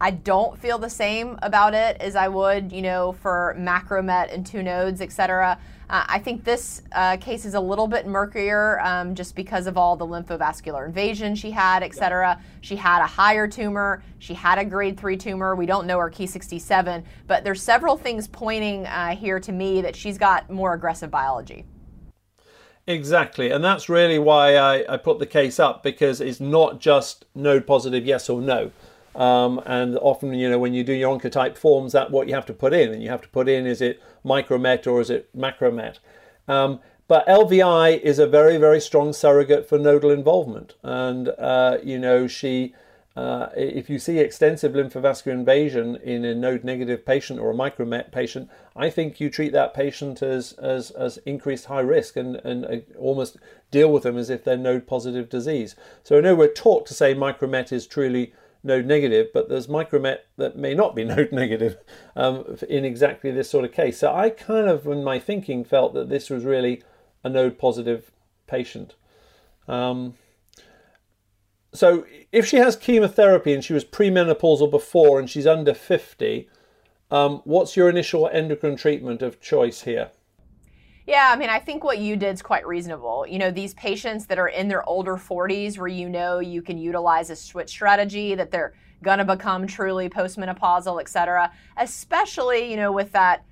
I don't feel the same about it as I would, you know, for macromet and two nodes, et cetera. Uh, I think this uh, case is a little bit murkier um, just because of all the lymphovascular invasion she had, et cetera. She had a higher tumor. She had a grade three tumor. We don't know her Ki67, but there's several things pointing uh, here to me that she's got more aggressive biology. Exactly, and that's really why I, I put the case up because it's not just node positive, yes or no. Um, and often, you know, when you do your oncotype forms, that what you have to put in, and you have to put in is it micromet or is it macromet. Um, but LVI is a very, very strong surrogate for nodal involvement, and uh, you know, she, uh, if you see extensive lymphovascular invasion in a node-negative patient or a micromet patient, I think you treat that patient as as, as increased high risk and and uh, almost deal with them as if they're node-positive disease. So I know we're taught to say micromet is truly node negative, but there's micromet that may not be node negative um, in exactly this sort of case. So I kind of, in my thinking, felt that this was really a node positive patient. Um, so if she has chemotherapy and she was premenopausal before and she's under 50, um, what's your initial endocrine treatment of choice here? Yeah, I mean, I think what you did is quite reasonable. You know, these patients that are in their older 40s, where you know you can utilize a switch strategy, that they're going to become truly postmenopausal, et cetera, especially, you know, with that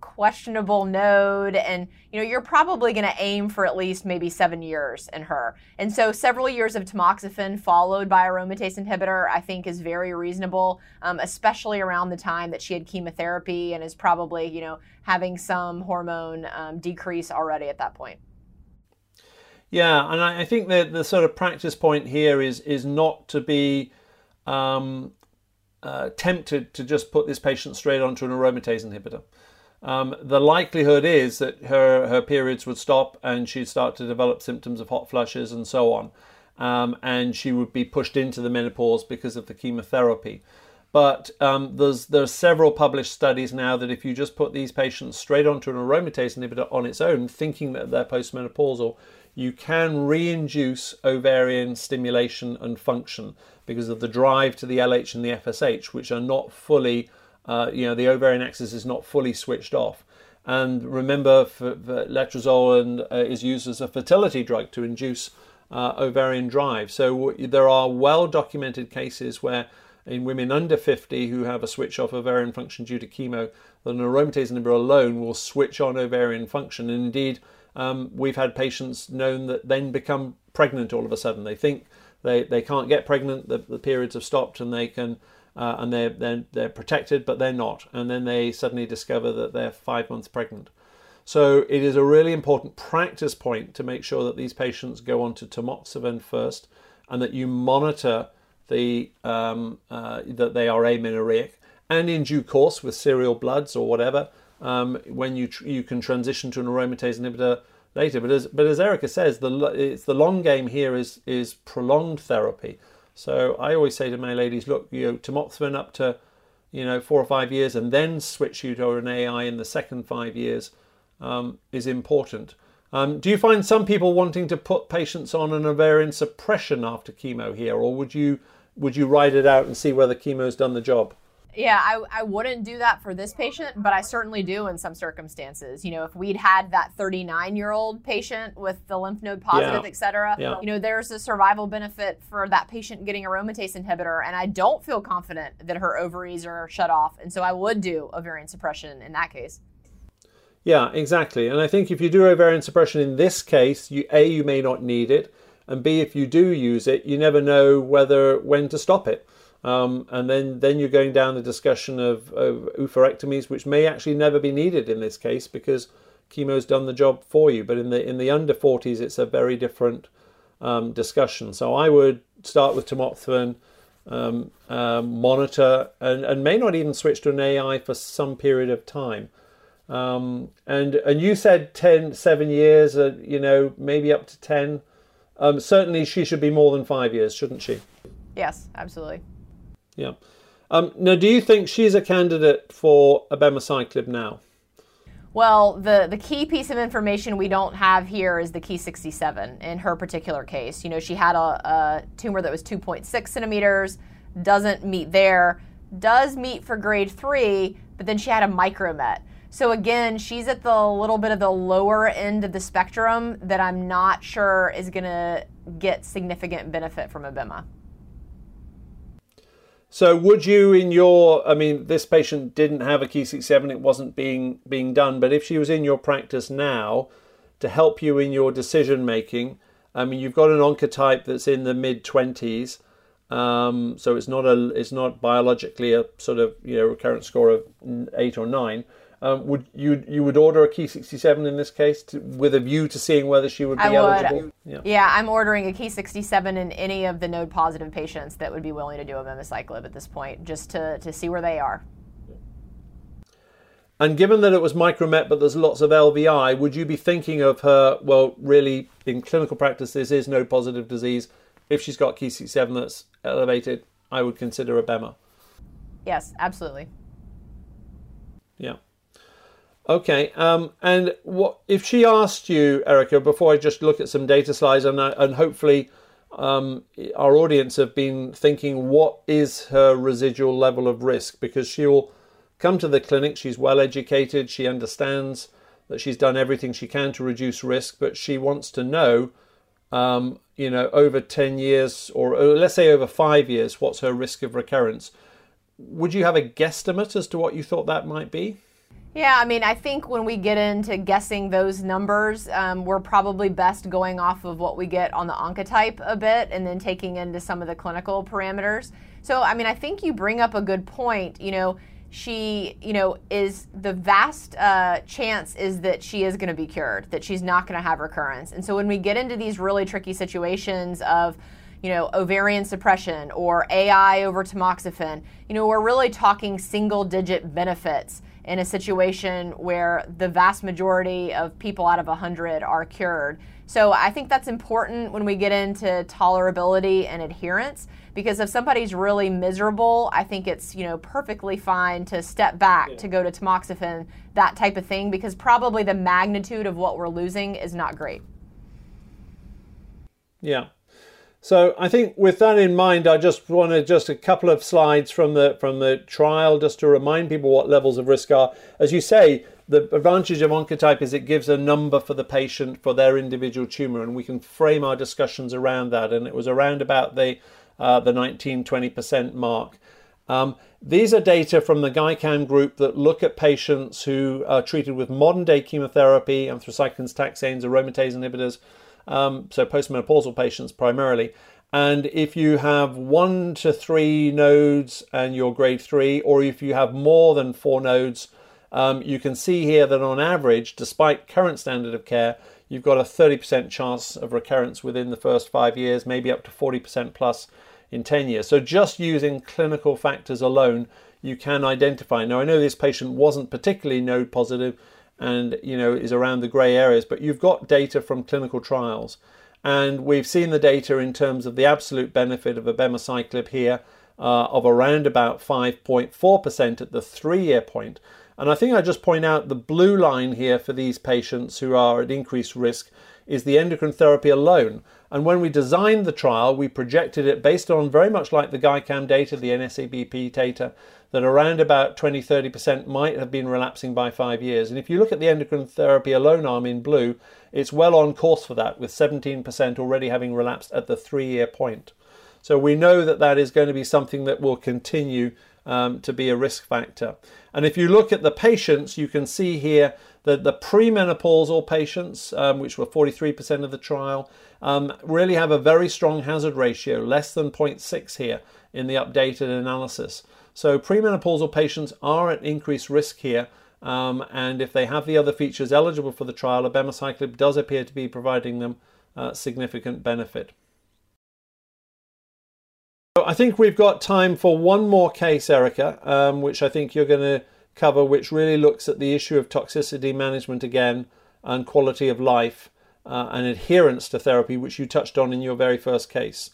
questionable node and you know you're probably going to aim for at least maybe seven years in her. And so several years of tamoxifen followed by aromatase inhibitor i think is very reasonable um, especially around the time that she had chemotherapy and is probably you know having some hormone um, decrease already at that point. Yeah and i think that the sort of practice point here is is not to be um, uh, tempted to just put this patient straight onto an aromatase inhibitor um, the likelihood is that her, her periods would stop and she'd start to develop symptoms of hot flushes and so on. Um, and she would be pushed into the menopause because of the chemotherapy. But um, there's there's several published studies now that if you just put these patients straight onto an aromatase inhibitor on its own, thinking that they're postmenopausal, you can re-induce ovarian stimulation and function because of the drive to the LH and the FSH, which are not fully uh, you know, the ovarian axis is not fully switched off. And remember, for, for letrozole and, uh, is used as a fertility drug to induce uh, ovarian drive. So there are well documented cases where in women under 50 who have a switch off ovarian function due to chemo, the aromatase inhibitor alone will switch on ovarian function. And indeed, um, we've had patients known that then become pregnant all of a sudden. They think they, they can't get pregnant, the, the periods have stopped, and they can uh, and they're, they're, they're protected, but they're not. And then they suddenly discover that they're five months pregnant. So it is a really important practice point to make sure that these patients go on to tamoxifen first and that you monitor the um, uh, that they are amenorrheic and in due course with serial bloods or whatever um, when you tr- you can transition to an aromatase inhibitor later. But as but as Erica says, the it's the long game here is is prolonged therapy. So I always say to my ladies, look, you know, tamoxifen up to, you know, four or five years, and then switch you to an AI in the second five years um, is important. Um, do you find some people wanting to put patients on an ovarian suppression after chemo here, or would you would you ride it out and see whether chemo's done the job? Yeah, I, I wouldn't do that for this patient, but I certainly do in some circumstances. You know, if we'd had that 39 year old patient with the lymph node positive, yeah. et cetera, yeah. you know, there's a survival benefit for that patient getting aromatase inhibitor. And I don't feel confident that her ovaries are shut off. And so I would do ovarian suppression in that case. Yeah, exactly. And I think if you do ovarian suppression in this case, you A, you may not need it. And B, if you do use it, you never know whether when to stop it. Um, and then, then you're going down the discussion of, of oophorectomies, which may actually never be needed in this case because chemo's done the job for you. But in the in the under 40s, it's a very different um, discussion. So I would start with tamoxifen, um, um, monitor and, and may not even switch to an AI for some period of time. Um, and and you said 10, seven years, uh, you know, maybe up to 10. Um, certainly she should be more than five years, shouldn't she? Yes, absolutely. Yeah. Um, now, do you think she's a candidate for abemaciclib now? Well, the, the key piece of information we don't have here is the Ki67 in her particular case. You know, she had a, a tumor that was 2.6 centimeters, doesn't meet there, does meet for grade three, but then she had a micromet. So again, she's at the little bit of the lower end of the spectrum that I'm not sure is going to get significant benefit from Abema. So would you in your I mean this patient didn't have a Ki67 it wasn't being being done but if she was in your practice now to help you in your decision making I mean you've got an oncotype that's in the mid 20s um, so it's not a it's not biologically a sort of you know recurrent score of 8 or 9 um, would you you would order a Ki67 in this case to, with a view to seeing whether she would be I eligible? Would. Yeah. yeah, I'm ordering a Ki67 in any of the node positive patients that would be willing to do a abemaciclib at this point, just to, to see where they are. And given that it was micromet, but there's lots of LVI, would you be thinking of her? Well, really, in clinical practice, this is node positive disease. If she's got Ki67 that's elevated, I would consider Abema. Yes, absolutely. Okay, um, and what if she asked you, Erica, before I just look at some data slides, and, and hopefully um, our audience have been thinking, what is her residual level of risk? Because she'll come to the clinic, she's well educated, she understands that she's done everything she can to reduce risk, but she wants to know, um, you know, over 10 years, or, or let's say over five years, what's her risk of recurrence? Would you have a guesstimate as to what you thought that might be? Yeah, I mean, I think when we get into guessing those numbers, um, we're probably best going off of what we get on the oncotype a bit and then taking into some of the clinical parameters. So, I mean, I think you bring up a good point. You know, she, you know, is the vast uh, chance is that she is going to be cured, that she's not going to have recurrence. And so when we get into these really tricky situations of, you know, ovarian suppression or AI over tamoxifen, you know, we're really talking single digit benefits in a situation where the vast majority of people out of 100 are cured. So I think that's important when we get into tolerability and adherence because if somebody's really miserable, I think it's, you know, perfectly fine to step back yeah. to go to tamoxifen, that type of thing because probably the magnitude of what we're losing is not great. Yeah. So I think with that in mind, I just wanted just a couple of slides from the from the trial just to remind people what levels of risk are. As you say, the advantage of Oncotype is it gives a number for the patient for their individual tumor, and we can frame our discussions around that. And it was around about the uh, the 19 20% mark. Um, these are data from the GEICAM group that look at patients who are treated with modern day chemotherapy, anthracyclines, taxanes, aromatase inhibitors um, so postmenopausal patients primarily. And if you have one to three nodes and you're grade three, or if you have more than four nodes, um, you can see here that on average, despite current standard of care, you've got a 30% chance of recurrence within the first five years, maybe up to 40% plus in 10 years. So just using clinical factors alone, you can identify. Now, I know this patient wasn't particularly node positive, and you know is around the grey areas, but you've got data from clinical trials, and we've seen the data in terms of the absolute benefit of abemaciclib here uh, of around about 5.4% at the three-year point. And I think I just point out the blue line here for these patients who are at increased risk is the endocrine therapy alone. And when we designed the trial, we projected it based on very much like the GEICAM data, the NSABP data, that around about 20 30% might have been relapsing by five years. And if you look at the endocrine therapy alone arm in blue, it's well on course for that, with 17% already having relapsed at the three year point. So we know that that is going to be something that will continue um, to be a risk factor. And if you look at the patients, you can see here that the premenopausal patients, um, which were 43% of the trial, um, really have a very strong hazard ratio, less than 0.6 here in the updated analysis. So premenopausal patients are at increased risk here. Um, and if they have the other features eligible for the trial, abemaciclib does appear to be providing them uh, significant benefit. I think we've got time for one more case, Erica, um, which I think you're going to cover, which really looks at the issue of toxicity management again and quality of life uh, and adherence to therapy, which you touched on in your very first case.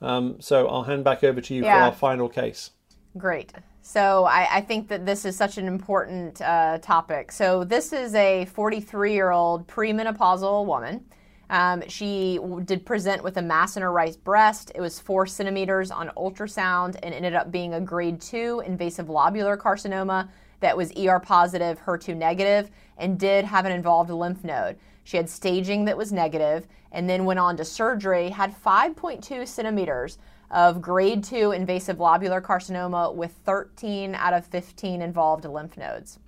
Um, so I'll hand back over to you yeah. for our final case. Great. So I, I, think that this is such an important uh, topic. So this is a 43 year old premenopausal woman. Um, she did present with a mass in her right breast. It was four centimeters on ultrasound and ended up being a grade two invasive lobular carcinoma that was ER positive, HER2 negative, and did have an involved lymph node. She had staging that was negative and then went on to surgery, had 5.2 centimeters of grade 2 invasive lobular carcinoma with 13 out of 15 involved lymph nodes.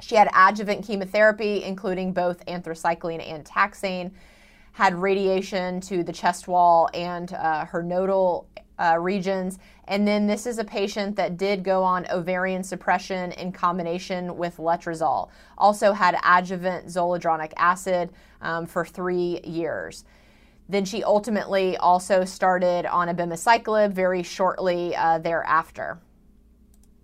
She had adjuvant chemotherapy, including both anthracycline and taxane, had radiation to the chest wall and uh, her nodal uh, regions. And then this is a patient that did go on ovarian suppression in combination with letrozole. Also had adjuvant zoledronic acid um, for three years. Then she ultimately also started on abemaciclib very shortly uh, thereafter.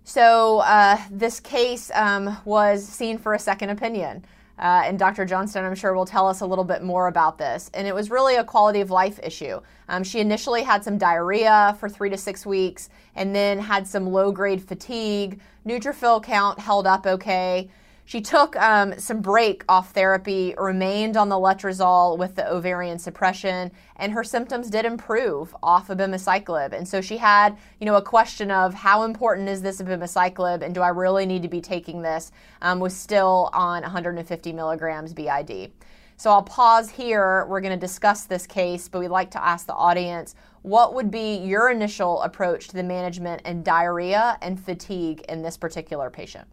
So uh, this case um, was seen for a second opinion. Uh, and Dr. Johnston, I'm sure, will tell us a little bit more about this. And it was really a quality of life issue. Um, she initially had some diarrhea for three to six weeks and then had some low grade fatigue. Neutrophil count held up okay. She took um, some break off therapy, remained on the letrozole with the ovarian suppression, and her symptoms did improve off of abemaciclib. And so she had, you know, a question of how important is this abemaciclib, and do I really need to be taking this? Um, was still on 150 milligrams BID. So I'll pause here. We're going to discuss this case, but we'd like to ask the audience what would be your initial approach to the management and diarrhea and fatigue in this particular patient?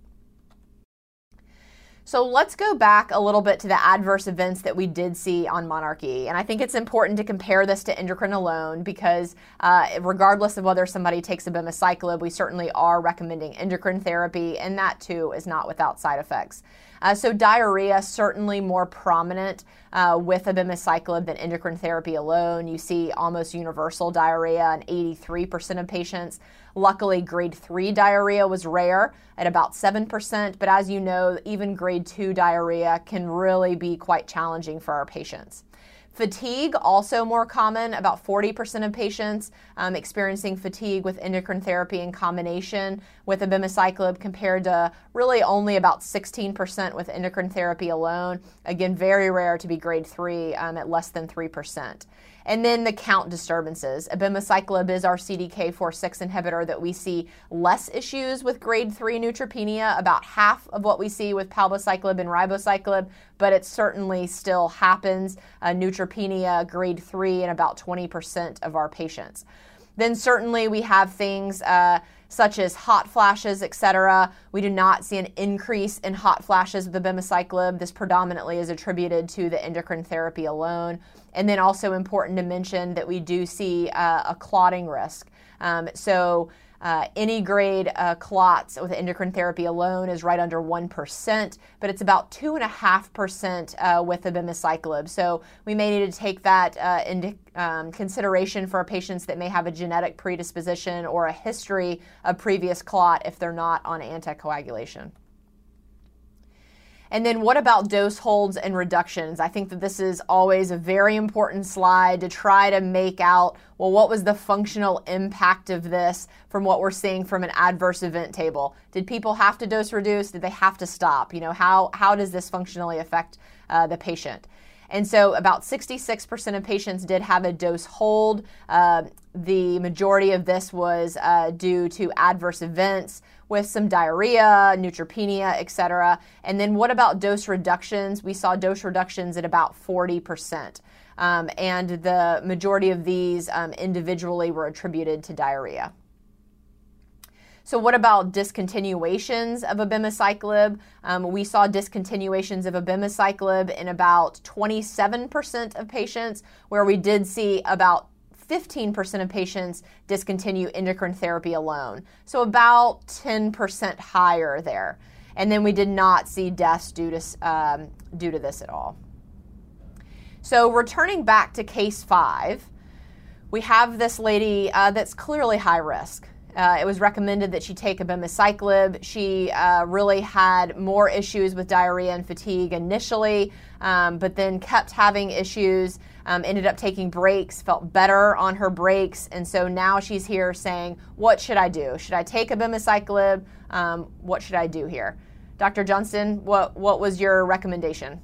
So let's go back a little bit to the adverse events that we did see on monarchE. And I think it's important to compare this to endocrine alone because, uh, regardless of whether somebody takes abemaciclib, we certainly are recommending endocrine therapy, and that too is not without side effects. Uh, so diarrhea certainly more prominent uh, with abemaciclib than endocrine therapy alone. You see almost universal diarrhea in 83% of patients. Luckily, grade 3 diarrhea was rare at about 7%, but as you know, even grade 2 diarrhea can really be quite challenging for our patients. Fatigue, also more common, about 40% of patients um, experiencing fatigue with endocrine therapy in combination with abemaciclib compared to really only about 16% with endocrine therapy alone. Again, very rare to be grade 3 um, at less than 3%. And then the count disturbances. Abemaciclib is our CDK4/6 inhibitor that we see less issues with grade 3 neutropenia, about half of what we see with palbociclib and ribociclib, but it certainly still happens. Uh, neutropenia grade 3 in about 20% of our patients. Then certainly we have things uh, such as hot flashes, etc. We do not see an increase in hot flashes with abemaciclib. This predominantly is attributed to the endocrine therapy alone. And then also important to mention that we do see uh, a clotting risk. Um, so uh, any grade uh, clots with endocrine therapy alone is right under 1%, but it's about 2.5% uh, with abemaciclib. So we may need to take that uh, into um, consideration for patients that may have a genetic predisposition or a history of previous clot if they're not on anticoagulation. And then what about dose holds and reductions? I think that this is always a very important slide to try to make out, well, what was the functional impact of this from what we're seeing from an adverse event table? Did people have to dose reduce? Did they have to stop? You know, how, how does this functionally affect uh, the patient? And so about 66% of patients did have a dose hold. Uh, the majority of this was uh, due to adverse events with some diarrhea, neutropenia, etc. And then what about dose reductions? We saw dose reductions at about 40%. Um, and the majority of these um, individually were attributed to diarrhea. So, what about discontinuations of abemaciclib? Um, we saw discontinuations of abemaciclib in about 27% of patients, where we did see about 15% of patients discontinue endocrine therapy alone. So, about 10% higher there. And then we did not see deaths due to, um, due to this at all. So, returning back to case five, we have this lady uh, that's clearly high risk. Uh, it was recommended that she take abemaciclib. She uh, really had more issues with diarrhea and fatigue initially, um, but then kept having issues. Um, ended up taking breaks, felt better on her breaks, and so now she's here saying, "What should I do? Should I take abemaciclib? Um, what should I do here?" Dr. Johnston, what what was your recommendation?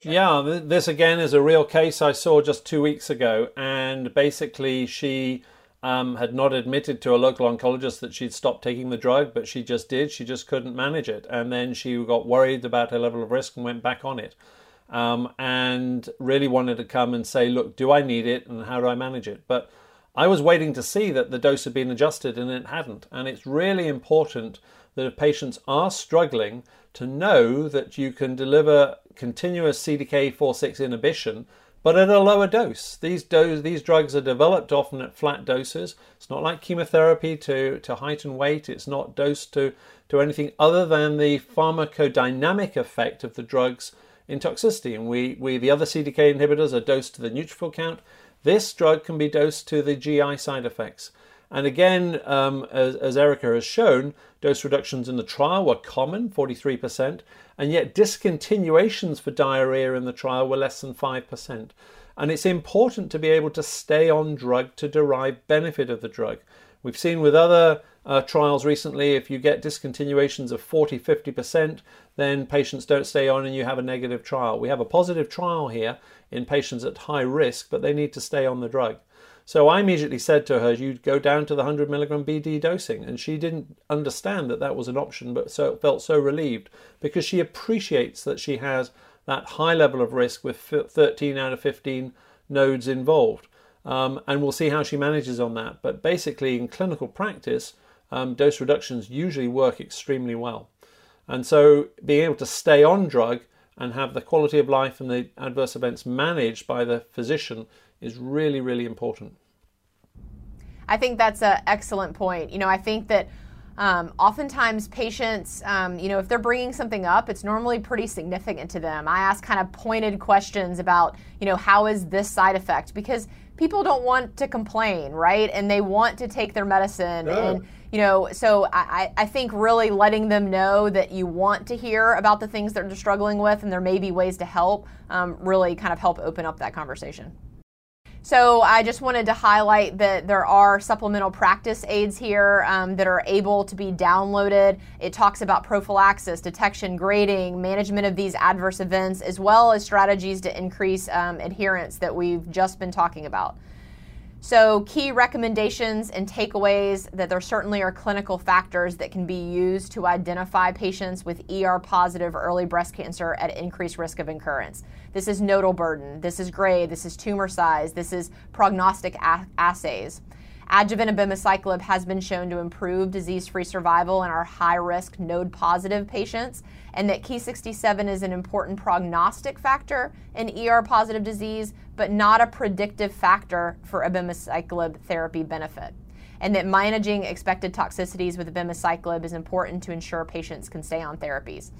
Yeah, this again is a real case I saw just two weeks ago, and basically she um, had not admitted to a local oncologist that she'd stopped taking the drug, but she just did. She just couldn't manage it, and then she got worried about her level of risk and went back on it, um, and really wanted to come and say, "Look, do I need it, and how do I manage it?" But I was waiting to see that the dose had been adjusted, and it hadn't. And it's really important that if patients are struggling, to know that you can deliver continuous CDK4/6 inhibition, but at a lower dose. These dose, these drugs are developed often at flat doses. It's not like chemotherapy to, to height and weight. It's not dosed to, to anything other than the pharmacodynamic effect of the drugs in toxicity. And we, we the other CDK inhibitors are dosed to the neutrophil count. This drug can be dosed to the GI side effects. And again, um, as, as Erica has shown, dose reductions in the trial were common, 43%, and yet discontinuations for diarrhea in the trial were less than 5%. And it's important to be able to stay on drug to derive benefit of the drug. We've seen with other uh, trials recently, if you get discontinuations of 40 50%, then patients don't stay on and you have a negative trial. We have a positive trial here in patients at high risk, but they need to stay on the drug. So I immediately said to her, "You'd go down to the 100 milligram BD dosing," and she didn't understand that that was an option, but so felt so relieved because she appreciates that she has that high level of risk with 13 out of 15 nodes involved, um, and we'll see how she manages on that. But basically, in clinical practice, um, dose reductions usually work extremely well, and so being able to stay on drug and have the quality of life and the adverse events managed by the physician is really, really important. I think that's an excellent point. You know, I think that um, oftentimes patients, um, you know, if they're bringing something up, it's normally pretty significant to them. I ask kind of pointed questions about, you know, how is this side effect? Because people don't want to complain, right? And they want to take their medicine. And, you know, so I, I think really letting them know that you want to hear about the things that they're struggling with and there may be ways to help um, really kind of help open up that conversation. So I just wanted to highlight that there are supplemental practice aids here um, that are able to be downloaded. It talks about prophylaxis, detection, grading, management of these adverse events, as well as strategies to increase um, adherence that we've just been talking about. So, key recommendations and takeaways that there certainly are clinical factors that can be used to identify patients with ER positive early breast cancer at increased risk of recurrence. This is nodal burden, this is grade, this is tumor size, this is prognostic a- assays. Adjuvant abemaciclib has been shown to improve disease free survival in our high risk node positive patients, and that Ki67 is an important prognostic factor in ER positive disease, but not a predictive factor for abemaciclib therapy benefit. And that managing expected toxicities with abemaciclib is important to ensure patients can stay on therapies.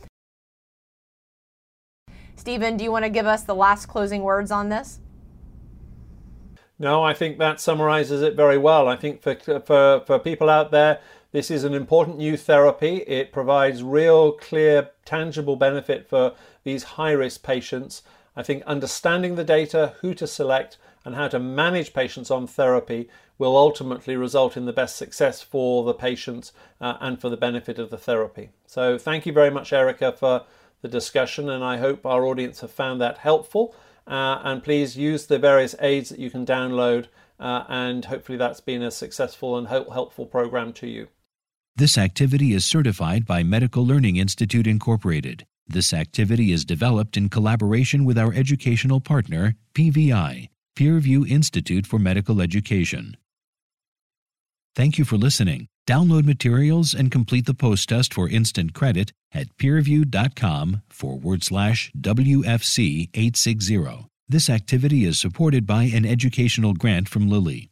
Stephen, do you want to give us the last closing words on this? No, I think that summarizes it very well. I think for, for, for people out there, this is an important new therapy. It provides real, clear, tangible benefit for these high risk patients. I think understanding the data, who to select, and how to manage patients on therapy will ultimately result in the best success for the patients uh, and for the benefit of the therapy. So, thank you very much, Erica, for the discussion, and I hope our audience have found that helpful. Uh, and please use the various aids that you can download, uh, and hopefully that's been a successful and helpful program to you. This activity is certified by Medical Learning Institute Incorporated. This activity is developed in collaboration with our educational partner, PVI, Peerview Institute for Medical Education. Thank you for listening. Download materials and complete the post test for instant credit at peerview.com forward slash WFC 860. This activity is supported by an educational grant from Lilly.